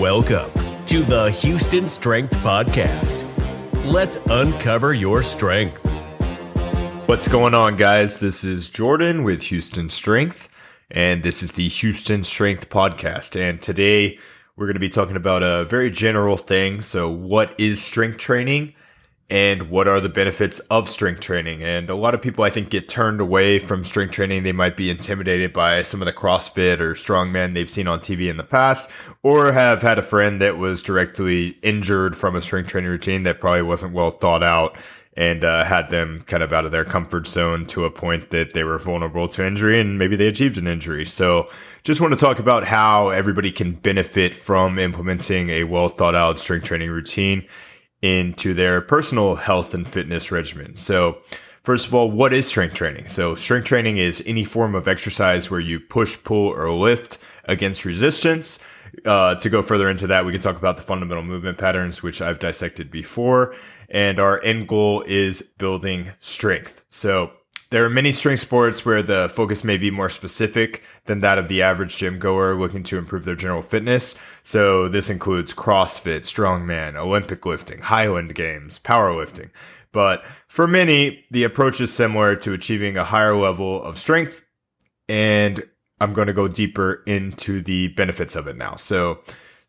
Welcome to the Houston Strength Podcast. Let's uncover your strength. What's going on, guys? This is Jordan with Houston Strength, and this is the Houston Strength Podcast. And today we're going to be talking about a very general thing. So, what is strength training? And what are the benefits of strength training. And a lot of people, I think, get turned away from strength training. They might be intimidated by some of the CrossFit or strongmen they've seen on TV in the past, or have had a friend that was directly injured from a strength training routine that probably wasn't well thought out and uh, had them kind of out of their comfort zone to a point that they were vulnerable to injury and maybe they achieved an injury. So just want to talk about how everybody can benefit from implementing a well thought out strength training routine into their personal health and fitness regimen. So, first of all, what is strength training? So, strength training is any form of exercise where you push, pull, or lift against resistance. Uh, to go further into that, we can talk about the fundamental movement patterns, which I've dissected before. And our end goal is building strength. So, there are many strength sports where the focus may be more specific than that of the average gym goer looking to improve their general fitness. So this includes CrossFit, strongman, Olympic lifting, Highland Games, powerlifting. But for many, the approach is similar to achieving a higher level of strength. And I'm going to go deeper into the benefits of it now. So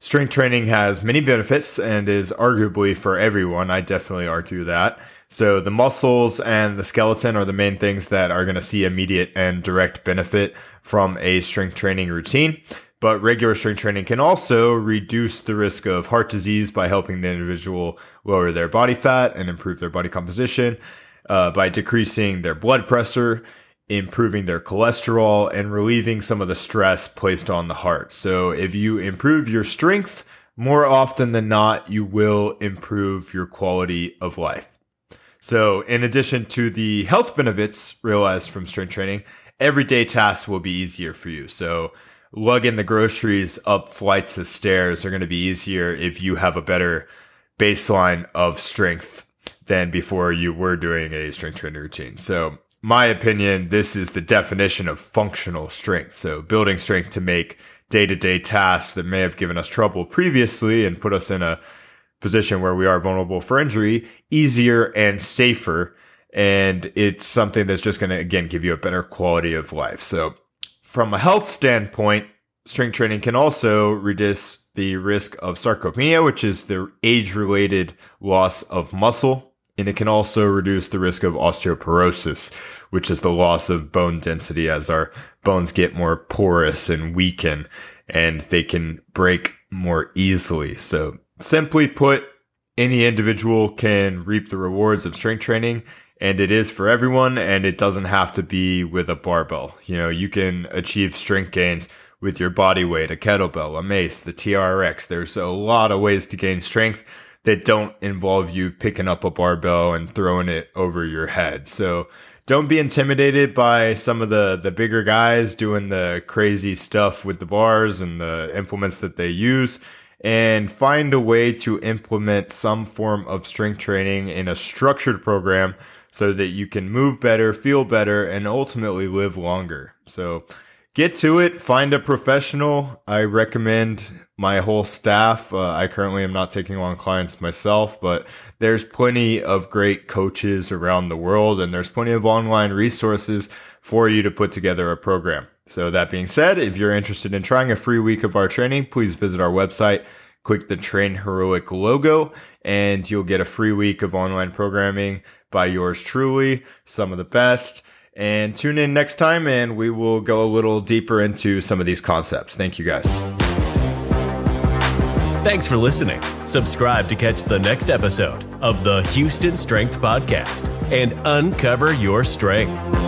strength training has many benefits and is arguably for everyone. I definitely argue that. So the muscles and the skeleton are the main things that are going to see immediate and direct benefit from a strength training routine. But regular strength training can also reduce the risk of heart disease by helping the individual lower their body fat and improve their body composition, uh, by decreasing their blood pressure, improving their cholesterol, and relieving some of the stress placed on the heart. So if you improve your strength, more often than not, you will improve your quality of life. So, in addition to the health benefits realized from strength training, everyday tasks will be easier for you. So, lugging the groceries up flights of stairs are going to be easier if you have a better baseline of strength than before you were doing a strength training routine. So, my opinion, this is the definition of functional strength. So, building strength to make day to day tasks that may have given us trouble previously and put us in a position where we are vulnerable for injury easier and safer. And it's something that's just going to, again, give you a better quality of life. So, from a health standpoint, strength training can also reduce the risk of sarcopenia, which is the age related loss of muscle. And it can also reduce the risk of osteoporosis, which is the loss of bone density as our bones get more porous and weaken and they can break more easily. So Simply put, any individual can reap the rewards of strength training and it is for everyone and it doesn't have to be with a barbell. You know, you can achieve strength gains with your body weight, a kettlebell, a mace, the TRX. There's a lot of ways to gain strength that don't involve you picking up a barbell and throwing it over your head. So don't be intimidated by some of the the bigger guys doing the crazy stuff with the bars and the implements that they use and find a way to implement some form of strength training in a structured program so that you can move better, feel better, and ultimately live longer. So get to it, find a professional. I recommend my whole staff. Uh, I currently am not taking on clients myself, but there's plenty of great coaches around the world and there's plenty of online resources for you to put together a program. So that being said, if you're interested in trying a free week of our training, please visit our website, click the Train Heroic logo, and you'll get a free week of online programming by yours truly, some of the best. And tune in next time and we will go a little deeper into some of these concepts. Thank you guys. Thanks for listening. Subscribe to catch the next episode of the Houston Strength Podcast and uncover your strength.